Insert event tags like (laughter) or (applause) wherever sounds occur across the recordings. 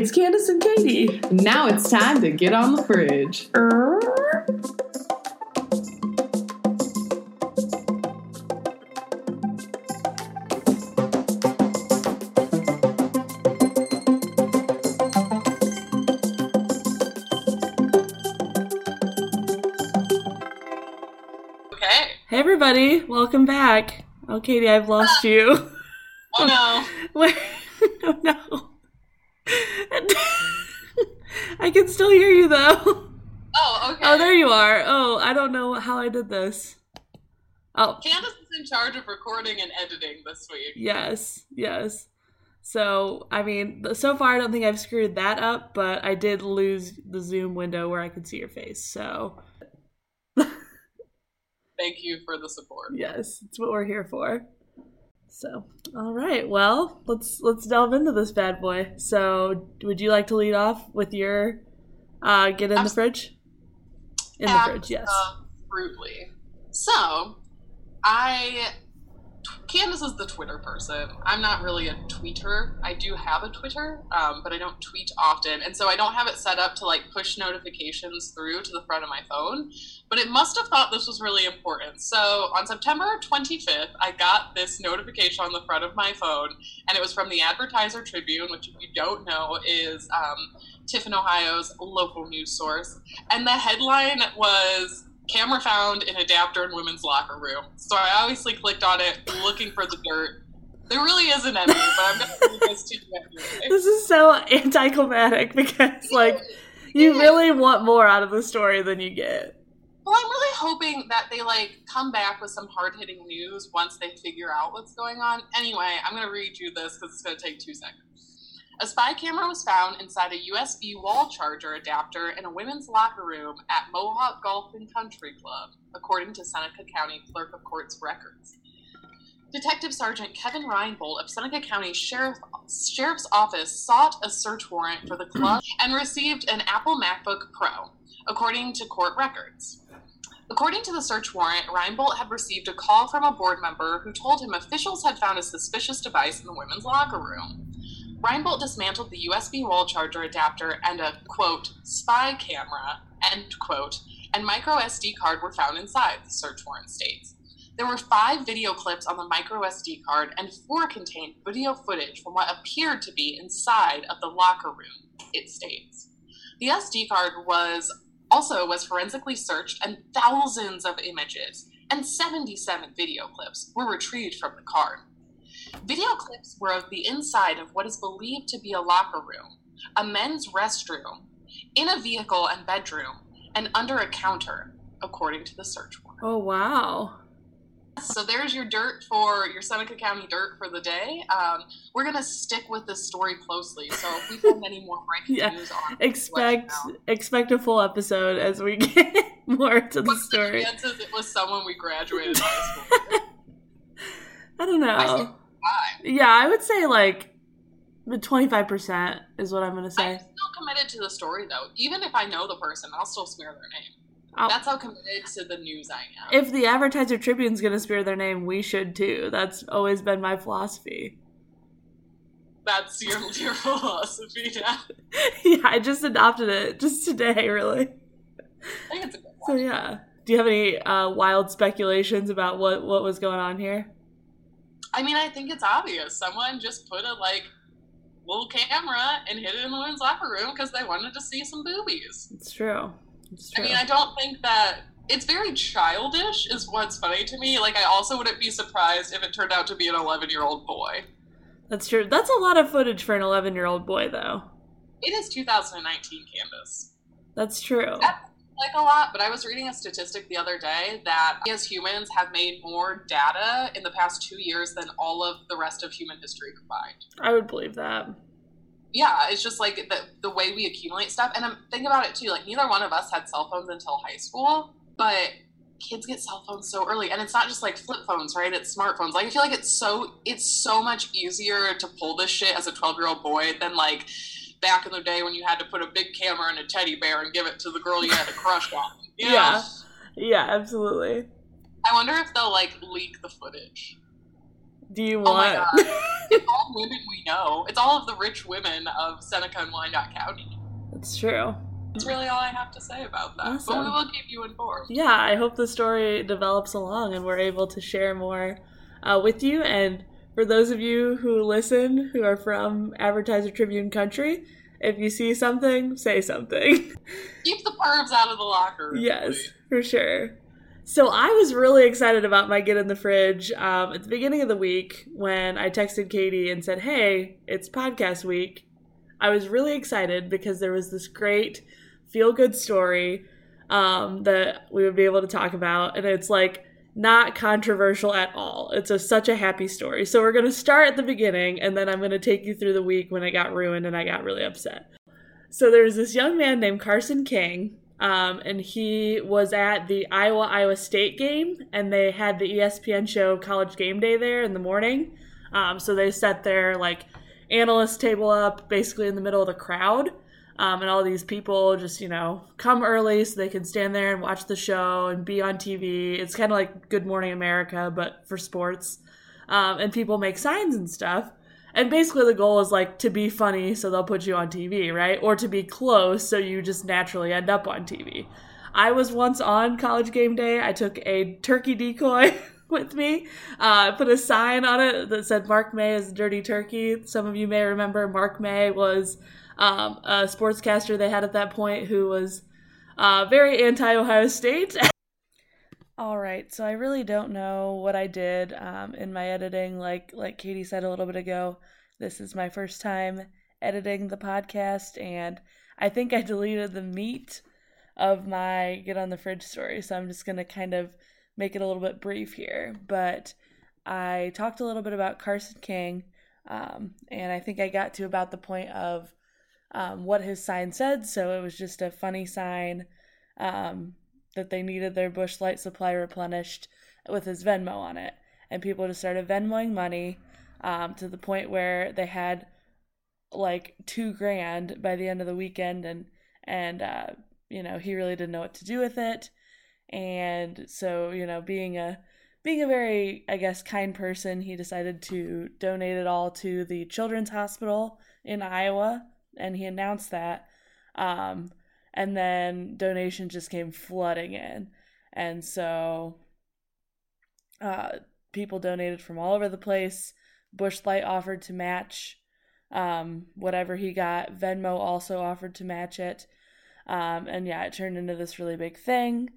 It's Candace and Katie. Now it's time to get on the fridge. Okay. Hey everybody, welcome back. Oh, Katie, I've lost you. (laughs) Oh no. Where? Oh no. I can still hear you though. Oh, okay. Oh, there you are. Oh, I don't know how I did this. Oh, Candace is in charge of recording and editing this week. yes, yes. So, I mean, so far I don't think I've screwed that up, but I did lose the Zoom window where I could see your face. So, Thank you for the support. yes, it's what we're here for. So, all right. Well, let's let's delve into this bad boy. So, would you like to lead off with your uh get in the fridge? In the fridge, yes. Absolutely. So, I. Candace is the Twitter person. I'm not really a tweeter. I do have a Twitter, um, but I don't tweet often. And so I don't have it set up to like push notifications through to the front of my phone. But it must have thought this was really important. So on September 25th, I got this notification on the front of my phone, and it was from the Advertiser Tribune, which, if you don't know, is um, Tiffin, Ohio's local news source. And the headline was camera found an adapter in women's locker room. So I obviously clicked on it looking for the dirt. There really isn't any, but I'm going to this to you anyway. This is so anticlimactic because like you really want more out of the story than you get. Well, I'm really hoping that they like come back with some hard hitting news once they figure out what's going on. Anyway, I'm going to read you this because it's going to take two seconds. A spy camera was found inside a USB wall charger adapter in a women's locker room at Mohawk Golf and Country Club, according to Seneca County Clerk of Court's records. Detective Sergeant Kevin Reinbold of Seneca County Sheriff, Sheriff's Office sought a search warrant for the club (clears throat) and received an Apple MacBook Pro, according to court records. According to the search warrant, Reinbold had received a call from a board member who told him officials had found a suspicious device in the women's locker room. Reinbold dismantled the USB wall charger adapter and a quote spy camera end quote and micro SD card were found inside. The search warrant states. There were five video clips on the micro SD card, and four contained video footage from what appeared to be inside of the locker room. It states. The SD card was also was forensically searched, and thousands of images and 77 video clips were retrieved from the card. Video clips were of the inside of what is believed to be a locker room, a men's restroom, in a vehicle and bedroom, and under a counter, according to the search warrant. Oh wow. So there's your dirt for your Seneca County dirt for the day. Um, we're gonna stick with this story closely. So if we find any more breaking (laughs) Yeah. news on Expect let us know. expect a full episode as we (laughs) get more to the What's the story. chances it was someone we graduated high school (laughs) with? I don't I know. five. Yeah, I would say like the twenty five percent is what I'm gonna I'm say. still committed to the story though. Even if I know the person, I'll still smear their name. I'll- That's how committed to the news I am. If the Advertiser Tribune's gonna spear their name, we should too. That's always been my philosophy. That's your, (laughs) your philosophy now. (laughs) yeah, I just adopted it just today, really. I think it's a good So yeah. Do you have any uh, wild speculations about what what was going on here? I mean, I think it's obvious. Someone just put a like little camera and hid it in the women's locker room because they wanted to see some boobies. It's true. It's I mean, I don't think that it's very childish. Is what's funny to me. Like, I also wouldn't be surprised if it turned out to be an 11 year old boy. That's true. That's a lot of footage for an 11 year old boy, though. It is 2019, Candace. That's true. That's like a lot, but I was reading a statistic the other day that we as humans have made more data in the past two years than all of the rest of human history combined. I would believe that. Yeah, it's just like the, the way we accumulate stuff. And I'm think about it too. Like neither one of us had cell phones until high school, but kids get cell phones so early, and it's not just like flip phones, right? It's smartphones. Like I feel like it's so it's so much easier to pull this shit as a 12 year old boy than like back in the day when you had to put a big camera in a teddy bear and give it to the girl you had a crush on. (laughs) You know? Yeah. Yeah, absolutely. I wonder if they'll like leak the footage. do you Oh my want? god. (laughs) it's all women we know. It's all of the rich women of Seneca and Wyandot County. That's true. That's really all I have to say about that. But we will keep you informed. Yeah, I hope the story develops along and we're able to share more uh, with you. And for those of you who listen who are from Advertiser Tribune Country, if you see something, say something. (laughs) Keep the pervs out of the locker room. yes, please. for sure. So I was really excited about my get in the fridge um, at the beginning of the week when I texted Katie and said, "Hey, it's podcast week." I was really excited because there was this great feel good story um, that we would be able to talk about, and it's like not controversial at all. It's a, such a happy story. So we're gonna start at the beginning, and then I'm gonna take you through the week when it got ruined and I got really upset. So there's this young man named Carson King, um, and he was at the Iowa Iowa State game, and they had the ESPN show College Game Day there in the morning. Um, so they set their like analyst table up basically in the middle of the crowd, um, and all these people just you know come early so they can stand there and watch the show and be on TV. It's kind of like Good Morning America, but for sports. Um, and people make signs and stuff. And basically, the goal is like to be funny, so they'll put you on TV, right? Or to be close, so you just naturally end up on TV. I was once on college game day. I took a turkey decoy (laughs) with me. Uh, I put a sign on it that said Mark May is a dirty turkey. Some of you may remember Mark May was um, a sportscaster they had at that point who was uh, very anti Ohio State. (laughs) All right, so I really don't know what I did um, in my editing. Like like Katie said a little bit ago, this is my first time editing the podcast, and I think I (laughs) deleted the meat of my get on the fridge story. So I'm just gonna kind of make it a little bit brief here. But I talked a little bit about Carson King, um, and I think I got to about the point of um, what his sign said. So it was just a funny sign. Um, that they needed their Busch Light supply replenished with his Venmo on it. And people just started Venmoing money um, to the point where they had like two grand by the end of the weekend and and uh, you know he really didn't know what to do with it and so you know being a being a very i guess kind person he decided to donate it all to the children's hospital in iowa and he announced that um, and then donations just came flooding in. And so uh, people donated from all over the place. Busch Light offered to match um, whatever he got. Venmo also offered to match it. Um, and yeah it turned into this really big thing.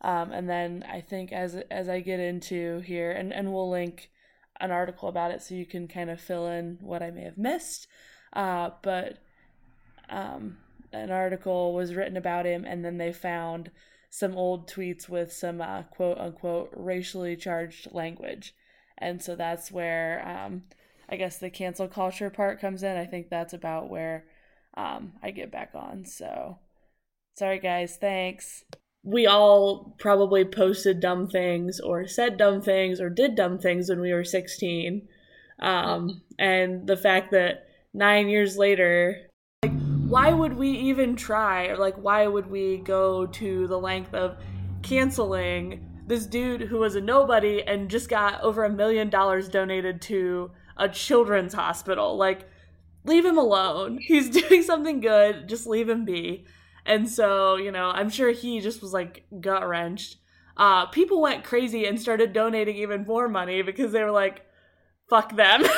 Um, and then i think as as i get into here and, and we'll link an article about it so you can kind of fill in what i may have missed. Uh, but um, an article was written about him, and then they found some old tweets with some uh, quote unquote racially charged language. And so that's where um, I guess the cancel culture part comes in. I think that's about where um, I get back on. So sorry, guys. Thanks. We all probably posted dumb things or said dumb things or did dumb things when we were 16. Um, and the fact that nine years later, why would we even try? Or like why would we go to the length of canceling this dude who was a nobody and just got over a million dollars donated to a children's hospital? Like leave him alone. (laughs) He's doing something good. Just leave him be. And so you know i'm sure he just was like gut wrenched uh people went crazy and started donating even more money because they were like fuck them. (laughs)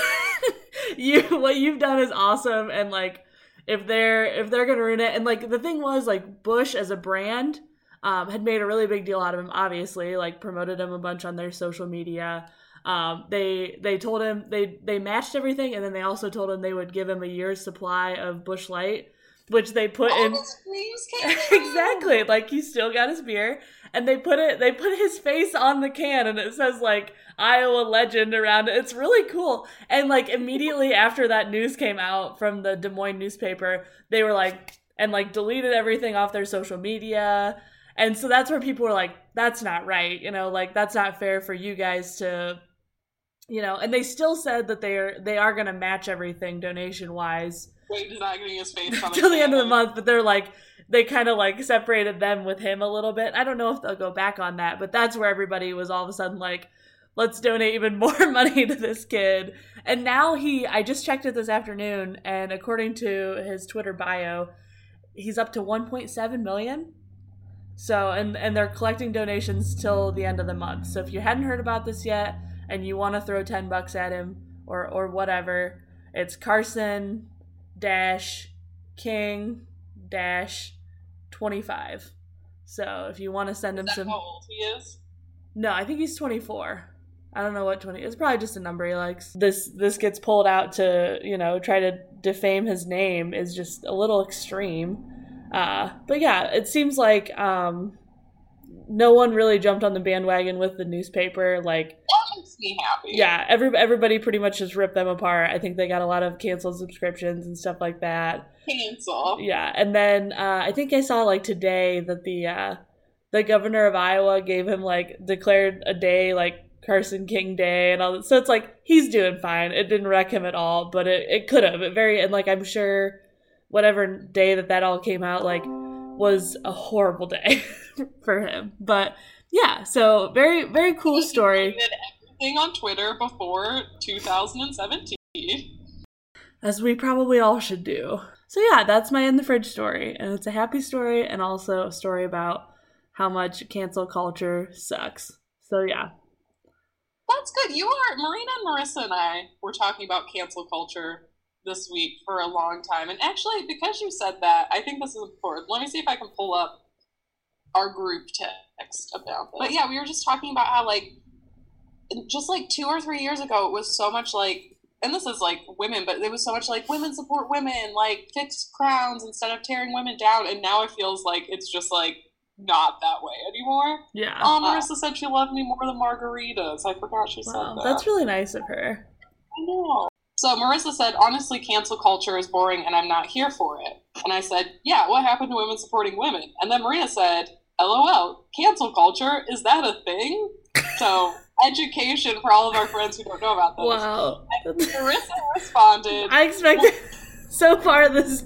You what you've done is awesome and like if they're if they're gonna ruin it. And like the thing was like Busch as a brand um, had made a really big deal out of him obviously like promoted him a bunch on their social media. Um, they they told him they they matched everything and then they also told him they would give him a year's supply of Busch Light which they put All in his dreams came (laughs) exactly. like he still got his beer and they put it they put his face on the can and it says like iowa legend around it. It's really cool. And like immediately after that news came out from the des moines newspaper they were like and like deleted everything off their social media. And so that's where people were like that's not right you know like that's not fair for you guys to you know and they still said that they're they are going to match everything donation wise He's not getting his face on till the end of the month, but they're like they kind of like separated them with him a little bit. I don't know if they'll go back on that, but that's where everybody was all of a sudden like, let's donate even (laughs) more money to this kid. And now he, I just checked it this afternoon, and according to his Twitter bio, he's up to 1.7 million. So, and and they're collecting donations till the end of the month. So if you hadn't heard about this yet and you want to throw 10 bucks at him or or whatever, it's Carson dash King dash 25. So if you want to send him that some how old he is? no, I think he's 24. I don't know what 20. It's probably just a number he likes. This this gets pulled out to, you know, try to defame his name is just a little extreme. Uh, but yeah, it seems like um, no one really jumped on the bandwagon with the newspaper. Like, makes me happy. yeah, every everybody pretty much just ripped them apart. I think they got a lot of canceled subscriptions and stuff like that. Cancel. Yeah, and then uh, I think I saw like today that the uh, the governor of Iowa gave him like declared a day like Carson King Day and all that. So it's like he's doing fine. It didn't wreck him at all, but it, it could have. It very and like I'm sure whatever day that that all came out like was a horrible day (laughs) for him. But yeah, so very very cool story. Everything on Twitter before 2017. as we probably all should do. So yeah, that's my in the fridge story, and it's a happy story and also a story about how much cancel culture sucks. So yeah, That's good. You are Marina and Marissa and I were talking about cancel culture this week for a long time. And actually, because you said that, I think this is important. Let me see if I can pull up our group text about this. But yeah, we were just talking about how like just like two or three years ago it was so much like and this is like women, but it was so much like women support women, like fix crowns instead of tearing women down, and now it feels like it's just like not that way anymore. yeah. Oh, Marissa said she loved me more than margaritas. I forgot she said that. that's really nice of her. I know. So Marissa said, honestly, cancel culture is boring and I'm not here for it. And I said, yeah, what happened to women supporting women? And then Marina said, lol, cancel culture, is that a thing? So, education for all of our friends who don't know about this. Wow. And Marissa responded, I expected. (laughs) So far, this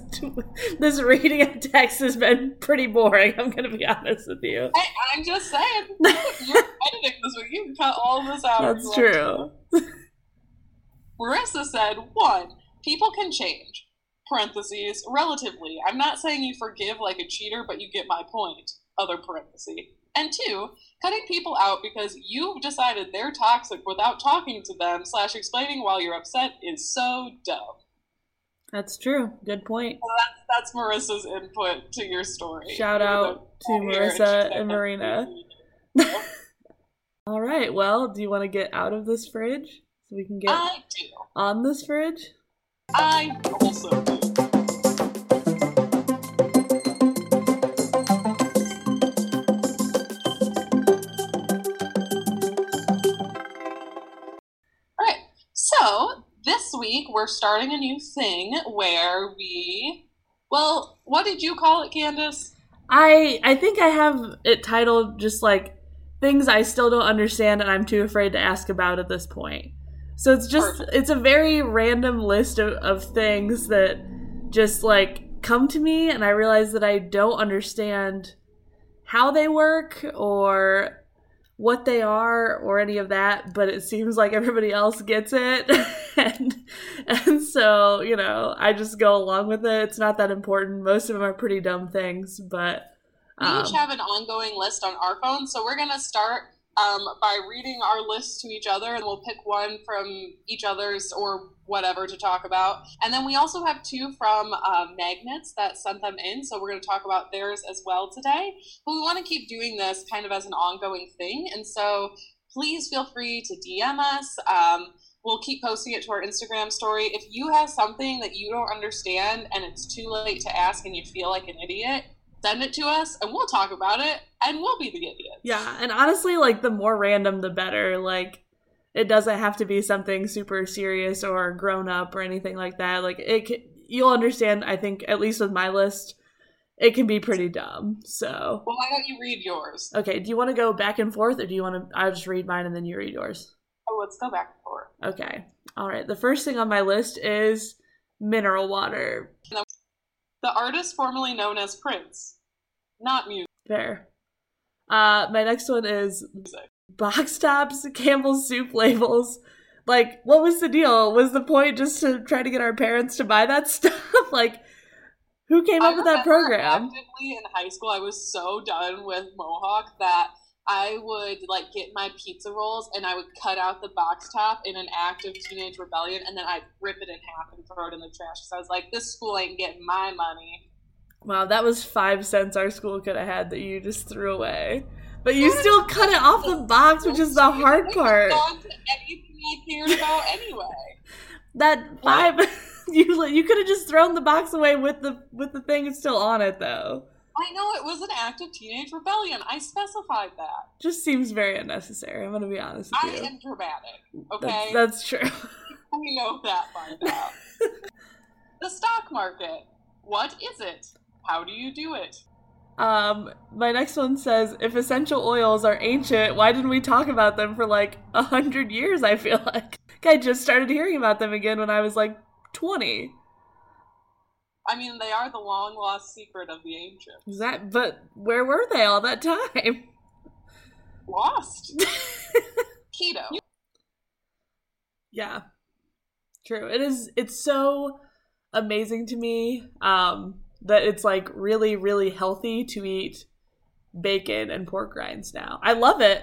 this reading of text has been pretty boring. I'm gonna be honest with you. I, I'm just saying, you're (laughs) editing this week. You can cut all this out. That's to. true. Marissa said, one, people can change. Parentheses, relatively. I'm not saying you forgive like a cheater, but you get my point. Other parenthesis. And two, cutting people out because you've decided they're toxic without talking to them slash explaining while you're upset is so dumb. That's true. Good point. That's Marissa's input to your story. Shout out to Marissa and Marina. (laughs) All right. Well, do you want to get out of this fridge so we can get I do. on this fridge? I also do. Week we're starting a new thing where we. Well, what did you call it, Candace? I I think I have it titled just like things I still don't understand and I'm too afraid to ask about at this point. So it's just Perfect. it's a very random list of, of things that just like come to me and I realize that I don't understand how they work or what they are or any of that, but it seems like everybody else gets it. (laughs) and and so, you know, I just go along with it. It's not that important. Most of them are pretty dumb things, but We um, each have an ongoing list on our phone, so we're gonna start um, by reading our list to each other, and we'll pick one from each other's or whatever to talk about. And then we also have two from uh, magnets that sent them in, so we're gonna talk about theirs as well today. But we want to keep doing this kind of as an ongoing thing, and so please feel free to DM us. Um, We'll keep posting it to our Instagram story. If you have something that you don't understand and it's too late to ask and you feel like an idiot, send it to us and we'll talk about it and we'll be the idiots. yeah, and honestly, like the more random, the better. Like it doesn't have to be something super serious or grown up or anything like that. Like it, ca- you'll understand. I think at least with my list, it can be pretty dumb. So Well, why don't you read yours? okay, do you want to go back and forth, or do you want to? I'll just read mine and then you read yours. Oh, let's go back and forth. Okay. All right. The first thing on my list is mineral water. The artist formerly known as Prince, not music. Fair. Uh, my next one is box tops, Campbell's soup labels. Like, what was the deal? Was the point just to try to get our parents to buy that (laughs) stuff? like, who came up I with that program? Actively in high school, I was so done with Mohawk that I would like get my pizza rolls and I would cut out the box top in an act of teenage rebellion, and then I'd rip it in half and throw it in the trash. So I was like, "This school ain't getting my money." Wow, that was five cents our school could have had that you just threw away. But you still cut it off the box, which is the hard part. Anything I cared about anyway. That five, (laughs) you you could have just thrown the box away with the with the thing still on it though. I know it was an act of teenage rebellion. I specified that. Just seems very unnecessary. I'm gonna be honest with I you. am dramatic. That's, Okay, that's true. (laughs) we know that by now. (laughs) the stock market. What is it? How do you do it? Um, my next one says, if essential oils are ancient, why didn't we talk about them for like a hundred years? I feel like (laughs) I just started hearing about them again when I was like twenty. I mean, they are the long lost secret of the ancients. Is that? But where were they all that time? Lost. (laughs) Keto. yeah, true. It is. It's so amazing to me um, that it's like really, really healthy to eat bacon and pork rinds now. I love it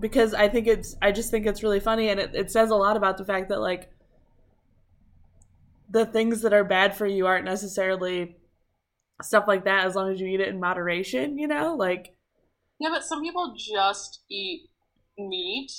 because I think it's. I just think it's really funny, and it, it says a lot about the fact that like the things that are bad for you aren't necessarily stuff like that as long as you eat it in moderation. You know, like Yeah, but some people just eat meat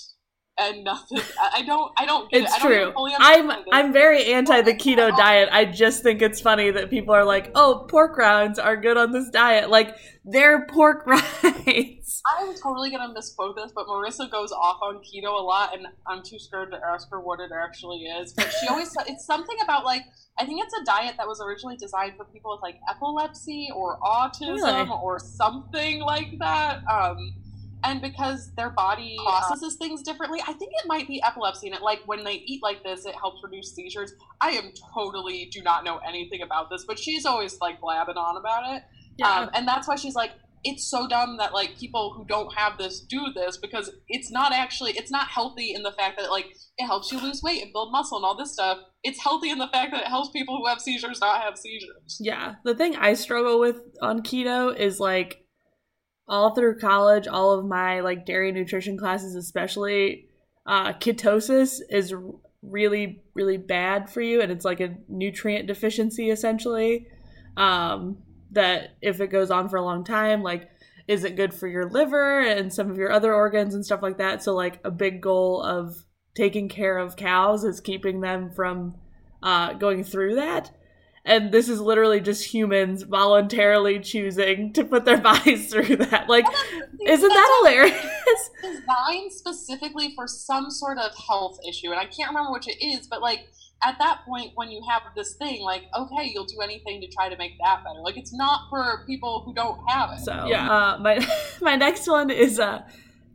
and nothing. I I don't. I don't get It's it. I true. even fully I'm. I'm very anti the keto diet. I just think it's funny that people are like, "Oh, pork rinds are good on this diet." Like they're pork (laughs) rinds. I'm totally gonna misquote this, but Marissa goes off on keto a lot, and I'm too scared to ask her what it actually is. But she always it's something about like I think it's a diet that was originally designed for people with like epilepsy or autism Really? or something like that. Um, and because their body processes things differently, I think it might be epilepsy. And it like when they eat like this, it helps reduce seizures. I am totally do not know anything about this, but she's always like blabbing on about it. Um, and that's why she's like, it's so dumb that like people who don't have this do this because it's not actually it's not healthy in the fact that like it helps you lose weight and build muscle and all this stuff. It's healthy in the fact that it helps people who have seizures not have seizures. yeah. The thing I struggle with on keto is like all through college, all of my like dairy nutrition classes, especially uh, ketosis, is really really bad for you, and it's like a nutrient deficiency essentially. Um, that if it goes on for a long time, like isn't good for your liver and some of your other organs and stuff like that. So like a big goal of taking care of cows is keeping them from uh, going through that. And this is literally just humans voluntarily choosing to put their (laughs) bodies through that. Like, isn't that hilarious? Designed specifically for some sort of health issue, and I can't remember which it is, but like at that point when you have this thing, like okay, you'll do anything to try to make that better. Like it's not for people who don't have it. So yeah, uh, my (laughs) my next one is uh,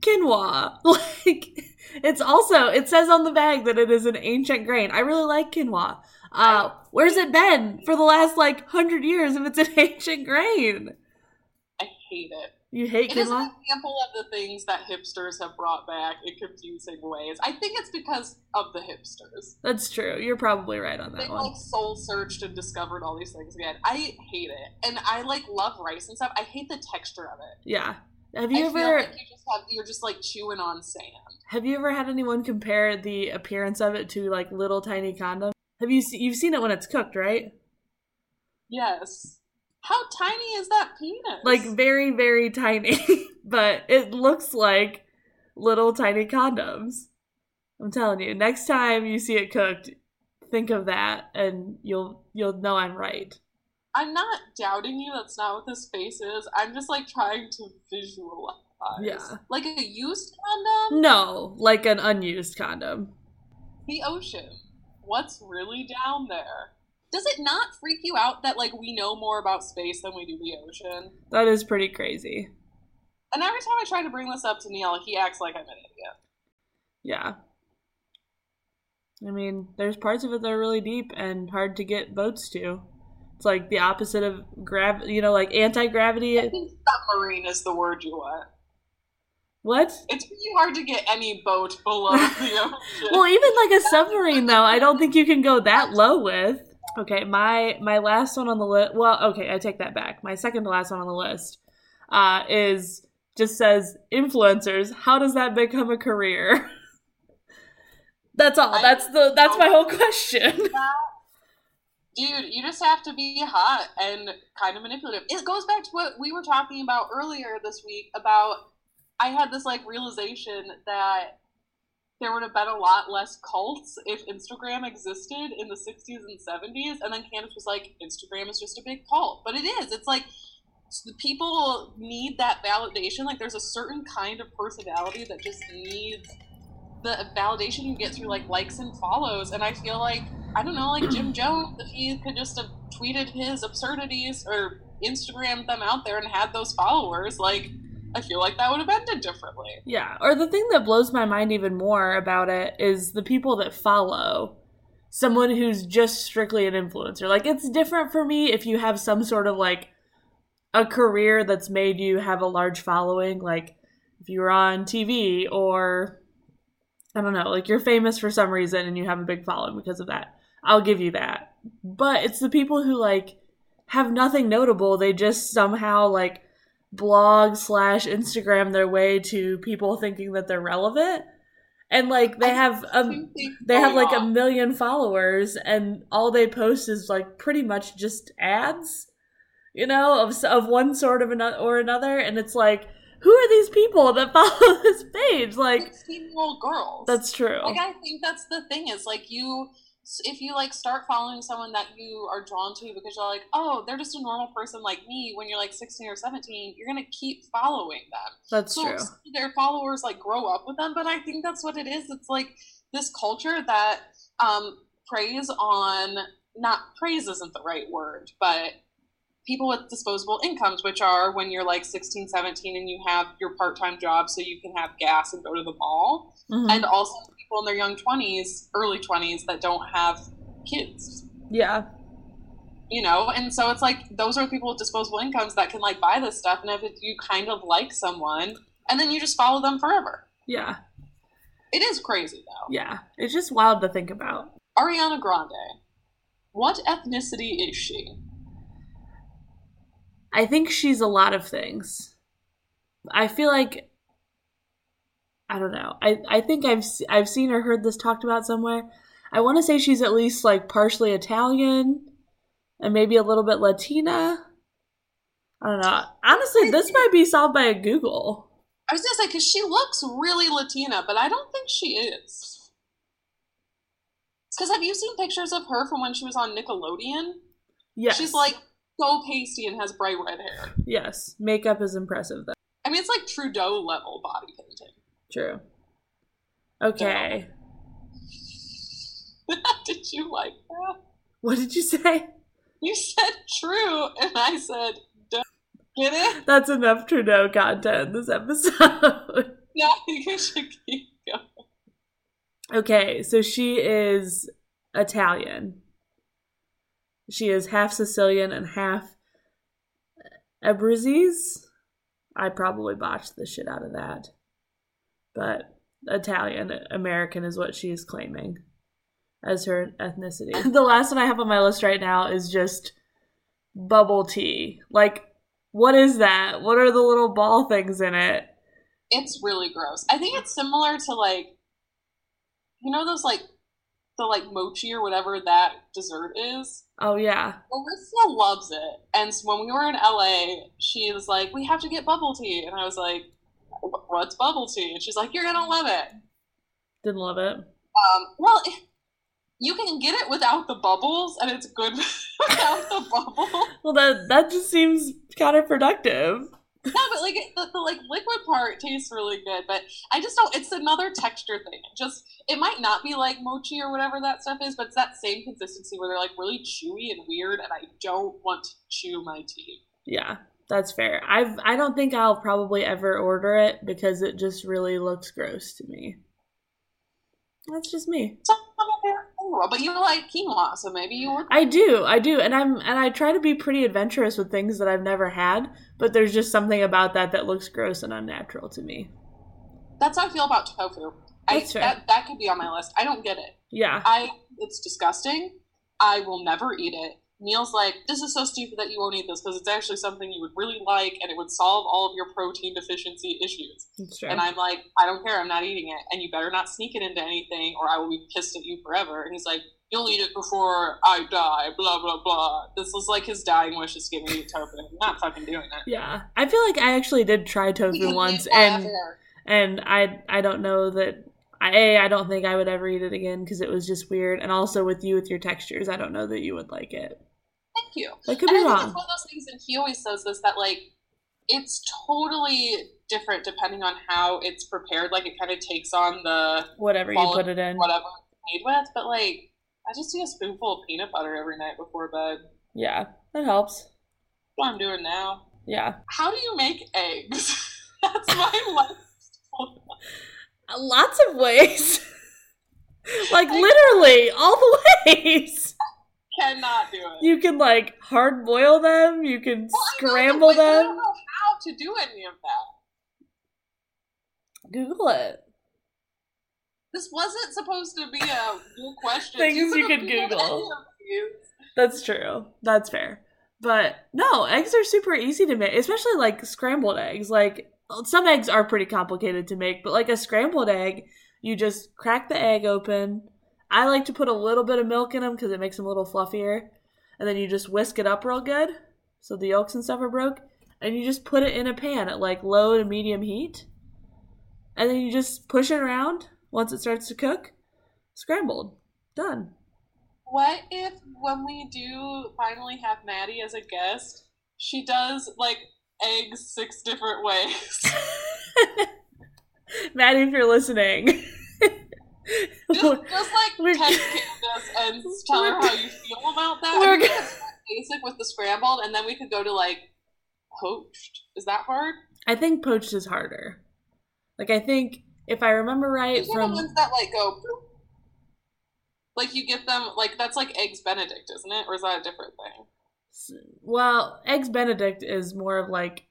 quinoa. (laughs) Like it's also it says on the bag that it is an ancient grain. I really like quinoa. Uh, where's it been for the last like hundred years? If it's an (laughs) ancient grain, I hate it. you hate It is an example of the things that hipsters have brought back in confusing ways. I think it's because of the hipsters. That's true. You're probably right on They that one. like soul searched and discovered all these things again. I hate it, and I like love rice and stuff. I hate the texture of it. Yeah. Have I you feel ever like you just have you're just like chewing on sand. have you ever had anyone compare the appearance of it to like little tiny condoms? Have you se- you've seen it when it's cooked, right? Yes. How tiny is that penis? like very very tiny (laughs) but it looks like little tiny condoms i'm telling you next time you see it cooked think of that and you'll you'll know i'm right I'm not doubting you. That's not what this face is. I'm just like trying to visualize. Yeah. Like a used condom. no like an unused condom The ocean. What's really down there? Does it not freak you out that like we know more about space than we do the ocean? that is pretty crazy And every time I try to bring this up to Neil, he acts like I'm an idiot. yeah i mean there's parts of it that are really deep and hard to get boats to it's like the opposite of grav you know like anti-gravity I think submarine is the word you want. What? It's pretty hard to get any boat below (laughs) the ocean. Well, even like a submarine though, I don't think you can go that low with. Okay, my my last one on the list. Well, okay, I take that back. My second to last one on the list uh, is just says influencers. How does that become a career? (laughs) that's all. I- That's the that's my whole question. (laughs) Dude, you just have to be hot and kind of manipulative. It goes back to what we were talking about earlier this week about I had this like realization that there would have been a lot less cults if Instagram existed in the 60s and 70s. And then Candace was like, Instagram is just a big cult. But it is. It's like s- the people need that validation. Like there's a certain kind of personality that just needs the validation you get through like likes and follows. And I feel like I don't know, like Jim Jones, if he could just have tweeted his absurdities or Instagrammed them out there and had those followers, like I feel like that would have ended differently. Yeah, or the thing that blows my mind even more about it is the people that follow someone who's just strictly an influencer. Like it's different for me if you have some sort of like a career that's made you have a large following, like if you're on TV or I don't know, like you're famous for some reason and you have a big following because of that. I'll give you that. But it's the people who like have nothing notable. They just somehow like blog slash Instagram their way to people thinking that they're relevant. And like they have a they have like a million followers and all they post is like pretty much just ads you know of of one sort of another or another and it's like who are these people that (laughs) follow this page like 16 year old girls. that's true like I think that's the thing is like you if you like start following someone that you are drawn to because you're like oh they're just a normal person like me when you're like 16 or 17 you're gonna keep following them. That's so true. their followers like grow up with them but i think that's what it is. It's like this culture that um preys on not praise isn't the right word but people with disposable incomes which are when you're like 16 17 and you have your part-time job so you can have gas and go to the mall. Mhm. and also people in their young 20s early 20s that don't have kids. Yeah. You know and so it's like those are people with disposable incomes that can like buy this stuff and if you kind of like someone and then you just follow them forever. Yeah. It is crazy though. Yeah. It's just wild to think about. Ariana grande. What ethnicity is she i think she's a lot of things. I feel like i don't know. I i think i've i've seen or heard this talked about somewhere. I want to say she's at least like partially italian and maybe a little bit latina. I don't know. Honestly this might be solved by a google. I was gonna say because she looks really latina but i don't think she is. Because have you seen pictures of her from when she was on nickelodeon? Yes. she's like so pasty and has bright red hair yes makeup is impressive though i mean it's like trudeau level body painting true okay (laughs) did you like that what did you say You said true, and I said, Duh. get it? that's enough trudeau content this episode (laughs) Yeah, (laughs) you should keep going. Okay, so she is Italian. She is half Sicilian and half Abruzzese. I probably botched the shit out of that. But Italian American is what she is claiming as her ethnicity. (laughs) the last one I have on my list right now is just bubble tea. Like, what is that? What are the little ball things in it? It's really gross. I think it's similar to like, you know, those like, the like mochi or whatever that dessert is. Oh, yeah. Alyssa loves it, and so when we were in LA, she was like, "We have to get bubble tea," and I was like, "What's bubble tea?" And she's like, "You're gonna love it." Didn't love it. Um, well, you can get it without the bubbles, and it's good (laughs) without the bubble. Well, that that just seems counterproductive. No, but like the, the like liquid part tastes really good, but I just don't. It's another texture thing. It just it might not be like mochi or whatever that stuff is, but it's that same consistency where they're like really chewy and weird, and I don't want to chew my tea. Yeah, that's fair. I've I don't think I'll probably ever order it because it just really looks gross to me. That's just me. So, but you like quinoa, so maybe you would. I do, I do, and I'm and I try to be pretty adventurous with things that I've never had, but there's just something about that that looks gross and unnatural to me. That's how I feel about tofu. I, That's fair. that that could be on my list. I don't get it. Yeah. I it's disgusting. I will never eat it. Neil's like, this is so stupid that you won't eat this because it's actually something you would really like and it would solve all of your protein deficiency issues. And I'm like, I don't care. I'm not eating it. And you better not sneak it into anything or I will be pissed at you forever. And he's like, you'll eat it before I die. Blah blah blah. This was like his dying wish is giving me tofu. I'm not fucking doing it. yeah. I feel like I actually did try tofu once and and I I don't know that I a I don't think I would ever eat it again because it was just weird, and also with you with your textures, I don't know that you would like it. Thank you. That could and be I think wrong. it's one of those things, and he always says this that like it's totally different depending on how it's prepared. Like it kind of takes on the Whatever you put it in, whatever it's made with. But like, I just eat a spoonful of peanut butter every night before bed. yeah, that helps. That's what I'm doing now. Yeah, How do you make eggs? (laughs) That's my (laughs) life. Uh, lots of ways. (laughs) like literally all the ways. Cannot do it. You can like hard boil them. You can Well, know, scramble I don't them. know how to do any of that. Google it. This wasn't supposed to be a new question. Things you could Google. That's true. That's fair. But no, eggs are super easy to make, especially like scrambled eggs. Like some eggs are pretty complicated to make, but like a scrambled egg, you just crack the egg open. I like to put a little bit of milk in them because it makes them a little fluffier. And then you just whisk it up real good so the yolks and stuff are broke. And you just put it in a pan at like low to medium heat. And then you just push it around once it starts to cook. Scrambled. Done. What if when we do finally have Maddie as a guest, she does like eggs six different ways? (laughs) Maddie, if you're listening. just, just like We're- text (laughs) Candace and tell her how you feel about that. We're I mean, gonna- basic with the scrambled, and then we could go to like poached. Is that hard? I think poached is harder. Like I think if I remember right These are the from ones that like go. bloop. Like you get them like that's like eggs Benedict, isn't it? Or is that a different thing? Well, eggs benedict is more of like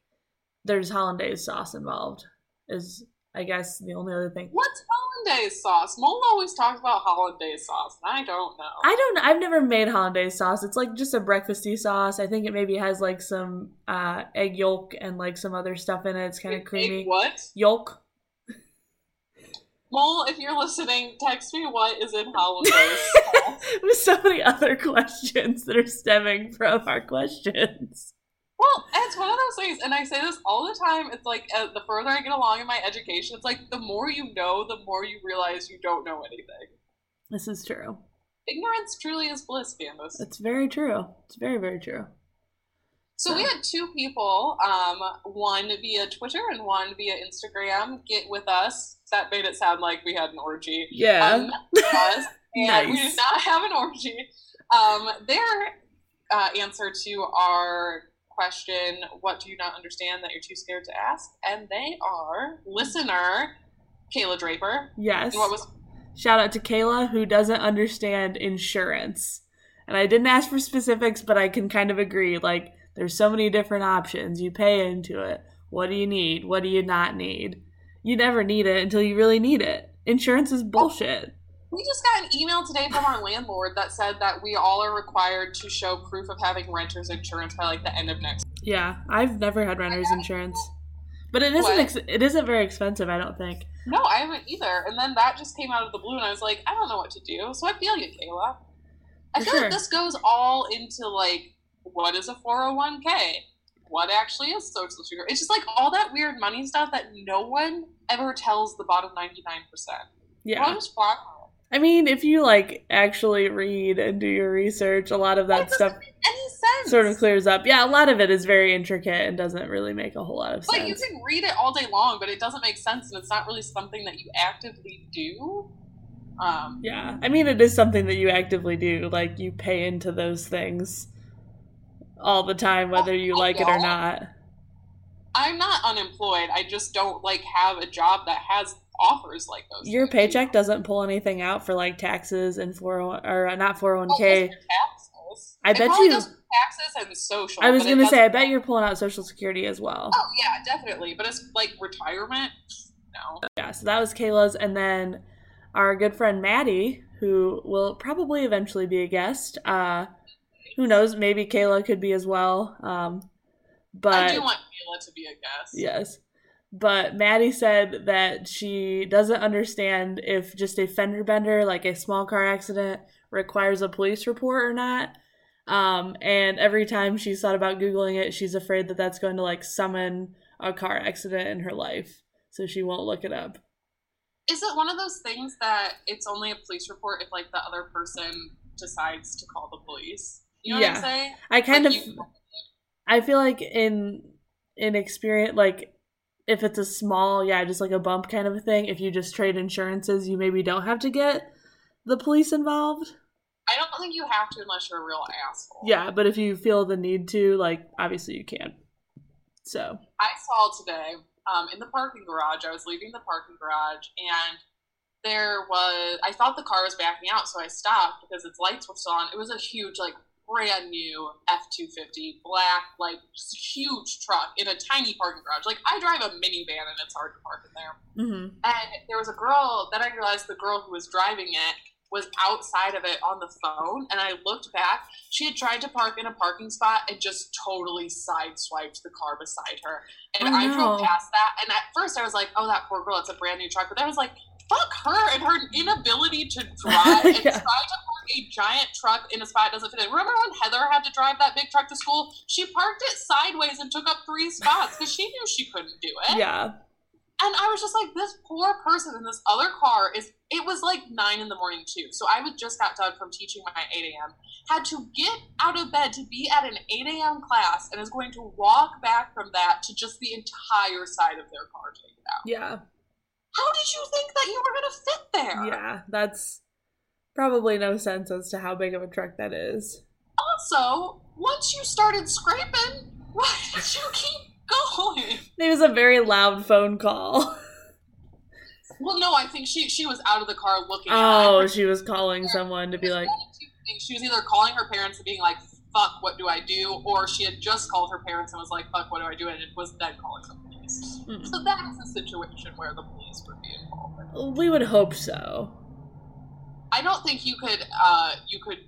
there's hollandaise sauce involved. Is I guess the only other thing. What's hollandaise sauce? Mole always talks about hollandaise sauce, and I don't know. I don't I've never made hollandaise sauce. It's like just a breakfasty sauce. I think it maybe has like some uh egg yolk and like some other stuff in it. It's kind of Egg creamy. What? Yolk. Mole, if you're listening, text me what is in sauce. (laughs) With so many other questions that are stemming from our questions. Well, it's one of those things, and I say this all the time. It's like uh, the further I get along in my education, it's like the more you know, the more you realize you don't know anything. This is true. Ignorance truly is bliss, Candace. It's very true. It's very, very true. So we had two people, um, one via Twitter and one via Instagram, get with us. That made it sound like we had an orgy. Yeah. Um, us, (laughs) and we Nice. did not have an orgy. Um, their uh, answer to our question, "What do you not understand that you're too scared to ask?" and they are listener Kayla Draper. yes. What was Shout out to Kayla who doesn't understand insurance. And I didn't ask for specifics, but I can kind of agree. Like, there's so many different options. You pay into it. What do you need? What do you not need? You never need it until you really need it. Insurance is bullshit. we just got an email today from our landlord that said that we all are required to show proof of having renters insurance by like the end of next. Yeah, I've never had renter's insurance. But it isn't ex- it isn't very expensive, I don't think. No, I haven't either. And then that just came out of the blue, and I was like, I don't know what to do. So I feel you, Kayla. I For feel sure. like this goes all into like, what is a 401k? What actually is Social Security? It's just like all that weird money stuff that no one ever tells the bottom 99%. Yeah. Well. I mean, if you like actually read and do your research, a lot of that doesn't stuff make any sense. sort of clears up. Yeah, a lot of it is very intricate and doesn't really make a whole lot of sense. Like you can read it all day long, but it doesn't make sense, and it's not really something that you actively do. Um, Yeah, I mean, it is something that you actively do. Like, you pay into those things all the time, whether you Oh, like it or not. I'm not unemployed. I just don't like have a job that has offers like those. Your things. paycheck doesn't pull anything out for like taxes and 401 or uh, not Oh, 401k. just your taxes. I It bet you- taxes and social. I was gonna say, I bet you're pulling out Social Security as well. Oh yeah, definitely. But it's like retirement. No. Yeah, so that was Kayla's. And then our good friend Maddie, who will probably eventually be a guest. Uh, who knows? Maybe Kayla could be as well. Um, but I do want Kayla to be a guest. Yes. But Maddie said that she doesn't understand if just a fender bender, like a small car accident, requires a police report or not. Um, and every time she's thought about Googling it, she's afraid that that's going to like summon a car accident in her life. So she won't look it up. Is it one of those things that it's only a police report if like the other person decides to call the police? You know Yeah. what I'm saying? I kind Like, of you- I feel like in in experience like if it's a small, yeah, just like a bump kind of a thing, if you just trade insurances, you maybe don't have to get the police involved. I don't think you have to unless you're a real asshole. Yeah, but if you feel the need to, like obviously you can. So, I saw today um, in the parking garage. I was leaving the parking garage, and there was. I thought the car was backing out, so I stopped because its lights were still on. It was a huge, like brand new F two fifty black, like huge truck in a tiny parking garage. Like I drive a minivan, and it's hard to park in there. mhm. And there was a girl. Then I realized the girl who was driving it was outside of it on the phone. And I looked back. She had tried to park in a parking spot and just totally sideswiped the car beside her. And Oh, I drove past that. And at first I was like, "Oh, that poor girl. It's a brand new truck." But then I was like, "Fuck her and her inability to (laughs) drive and Yeah. try to park a giant truck in a spot it doesn't fit in." Remember when Heather had to drive that big truck to school? She parked it sideways and took up three spots because she knew she couldn't do it. yeah, And I was just like, this poor person in this other car is. It was like nine in the morning too, so I was just got done from teaching my eight a.m. Had to get out of bed to be at an eight a.m. class, and is going to walk back from that to just the entire side of their car taken out. yeah, How did you think that you were going to fit there? yeah. That's probably no sense as to how big of a truck that is. Also, once you started scraping, (laughs) why did you keep going? It was a very loud phone call. Well, no, I think she she was out of the car looking. Oh, she was calling someone to be like, she was either calling her parents and being like, "Fuck, what do I do?" or she had just called her parents and was like, "Fuck, what do I do?" and it was then calling the police. Mm. So that is a situation where the police would be involved. we would hope so. I don't think you could uh, you could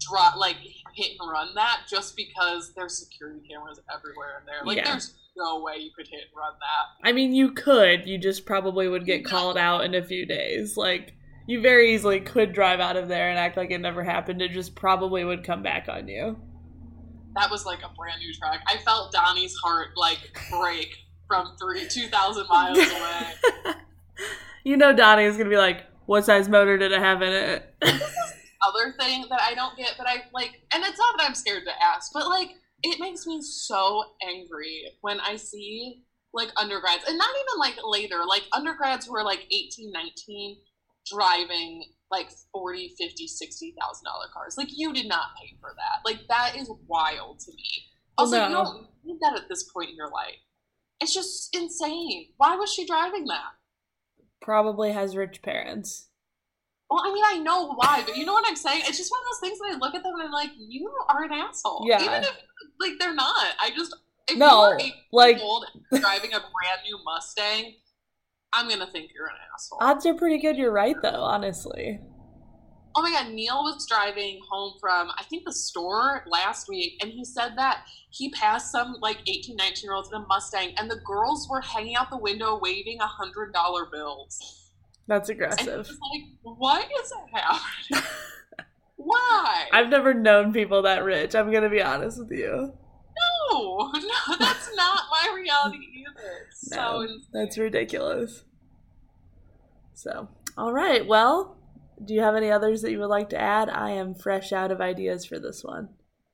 draw like hit and run that just because there's security cameras everywhere in there. Like, Yeah. there's no way you could hit and run that. I mean, you could. You just probably would get called out in a few days. Like, you very easily could drive out of there and act like it never happened. It just probably would come back on you. That was like a brand new track. I felt Donnie's heart like break from three two thousand miles (laughs) away. you know, Donnie is gonna be like, "What size motor did it have in it?" (laughs) other thing that I don't get, but I like, and it's not that I'm scared to ask, but like, it makes me so angry when I see like undergrads, and not even like later, like undergrads who are like 18, 19, driving like 40, 50, 60,000 dollar cars. Like, you did not pay for that. Like, that is wild to me. Also, you don't need that at this point in your life. It's just insane. Why was she driving that? Probably has rich parents. Well, I mean, I know why, but you know what I'm saying? It's just one of those things that I look at them and I'm like, you are an asshole. Yeah. Even if, like, they're not. I just, if No, you are like- old driving a brand new Mustang, I'm going to think you're an asshole. Odds are pretty good. You're right, though. Honestly. oh my God, Neil was driving home from, I think, the store last week, and he said that he passed some, like, 18, 19 year olds in a Mustang, and the girls were hanging out the window waving $100 bills. That's aggressive. like, what is happening? (laughs) Why? I've never known people that rich. I'm gonna be honest with you. No, (laughs) no, that's not my reality either. It's (laughs) No, so that's ridiculous. So, all right. Well, do you have any others that you would like to add? I am fresh out of ideas for this one.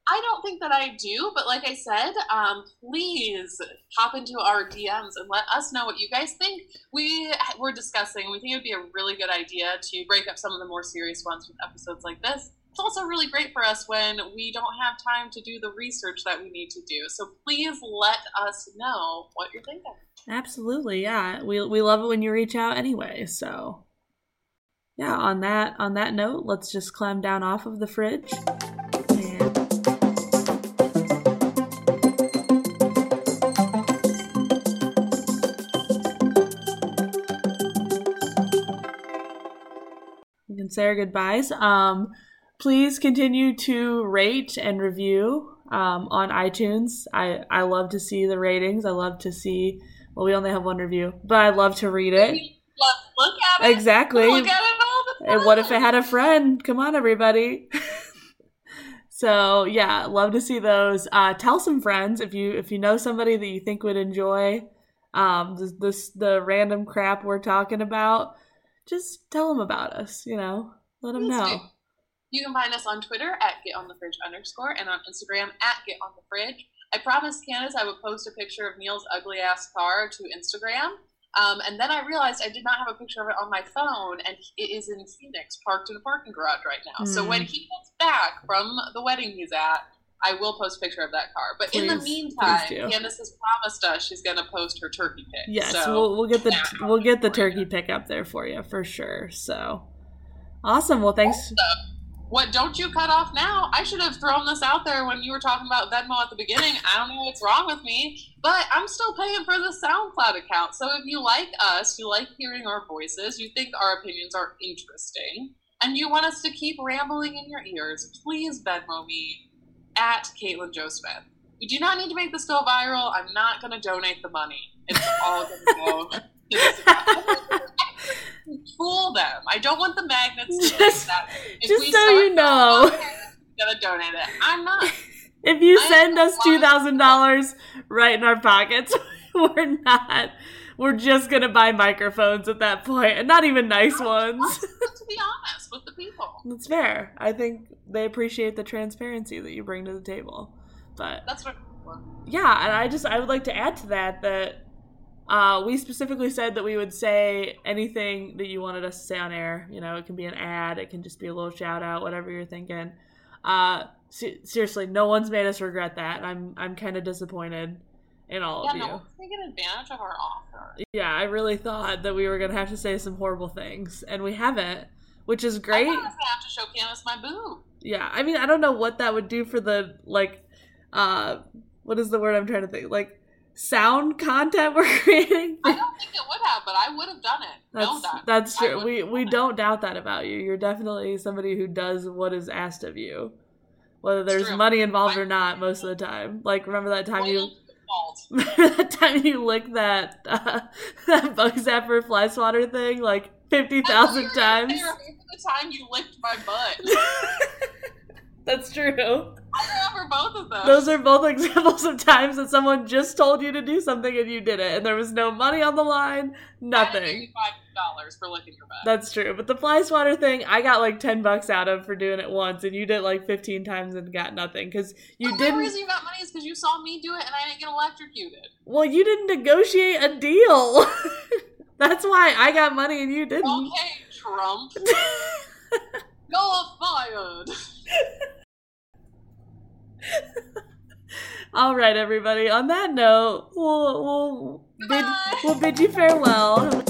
I don't think that I do, but like I said, um, please hop into our DMs and let us know what you guys think. We were discussing. We think it would be a really good idea to break up some of the more serious ones with episodes like this. It's also really great for us when we don't have time to do the research that we need to do. So please let us know what you're thinking. Absolutely, yeah. We we love it when you reach out anyway. So, yeah. On that on that note, let's just climb down off of the fridge. Say our goodbyes. Um, please continue to rate and review um, on iTunes. I, I love to see the ratings. I love to see, well, we only have one review, but I love to read it. Look, look at it. Exactly. Look at it all the time. And what if it had a friend? Come on, everybody. (laughs) so yeah, love to see those. Uh, tell some friends if you if you know somebody that you think would enjoy um, this, this the random crap we're talking about. Just tell them about us. You know, let them know. You can find us on Twitter at Get on the Fridge underscore and on Instagram at Get on the Fridge. I promised Candace I would post a picture of Neil's ugly ass car to Instagram. Um, and then I realized I did not have a picture of it on my phone, and it is in Phoenix, parked in a parking garage right now. So Hmm. when he gets back from the wedding he's at, I will post a picture of that car. But in the meantime. Candace has promised us she's going to post her turkey pic. Yes, so we'll we'll get the yeah, we'll get the for you. turkey pick up there for you for sure. So awesome. Well, thanks. What don't you cut off now? I should have thrown this out there when you were talking about Venmo at the beginning. I don't know what's wrong with me, but I'm still paying for the SoundCloud account. So if you like us, you like hearing our voices, you think our opinions are interesting, and you want us to keep rambling in your ears, please Venmo me at Caitlin Joe Smith. We do not need to make this go viral. I'm not going to donate the money. It's all going to go to this. (laughs) Fool them. I don't want the magnets to Just- that. If just we so you know. gonna donate it. I'm not. (laughs) If you I send us two thousand dollars right in our pockets, (laughs) we're not. We're just gonna buy microphones at that point, and not even nice ones. to be honest with the people. That's fair. I think they appreciate the transparency that you bring to the table. But That's what. yeah, and I just I would like to add to that that uh, we specifically said that we would say anything that you wanted us to say on air. You know, it can be an ad, it can just be a little shout out, whatever you're thinking. Uh, se- seriously, no one's made us regret that. and I'm I'm kind of disappointed in all Yeah, of you. no taking advantage of our offer. Yeah, I really thought that we were gonna have to say some horrible things, and we haven't, which is great. thought I was gonna have to show Candace my boob. Yeah, I mean, I don't know what that would do for the like, uh, what is the word I'm trying to think? Like, sound content we're (laughs) creating. I don't think it would have, but I would have done it. no, That's that. that's true. We we don't doubt that about you. You're definitely somebody who does what is asked of you, whether there's money involved or not. Most of the time, like remember that time you. (laughs) Remember that time you licked that uh, (laughs) that bug zapper fly swatter thing like fifty thousand you were gonna times? the time you licked my butt? (laughs) That's true. I remember both of those. Those are both (laughs) examples of times that someone just told you to do something and you did it, and there was no money on the line, nothing. Five dollars for licking your butt. That's true. But the fly swatter thing, I got like ten bucks out of for doing it once, and you did it like fifteen times and got nothing because you didn't. The reason you got money is because you saw me do it and I didn't get electrocuted. Well, you didn't negotiate a deal. (laughs) That's why I got money and you didn't. Okay, Trump. (laughs) You're fired. (laughs) All right, everybody. On that note, we'll we'll bid, we'll bid you farewell.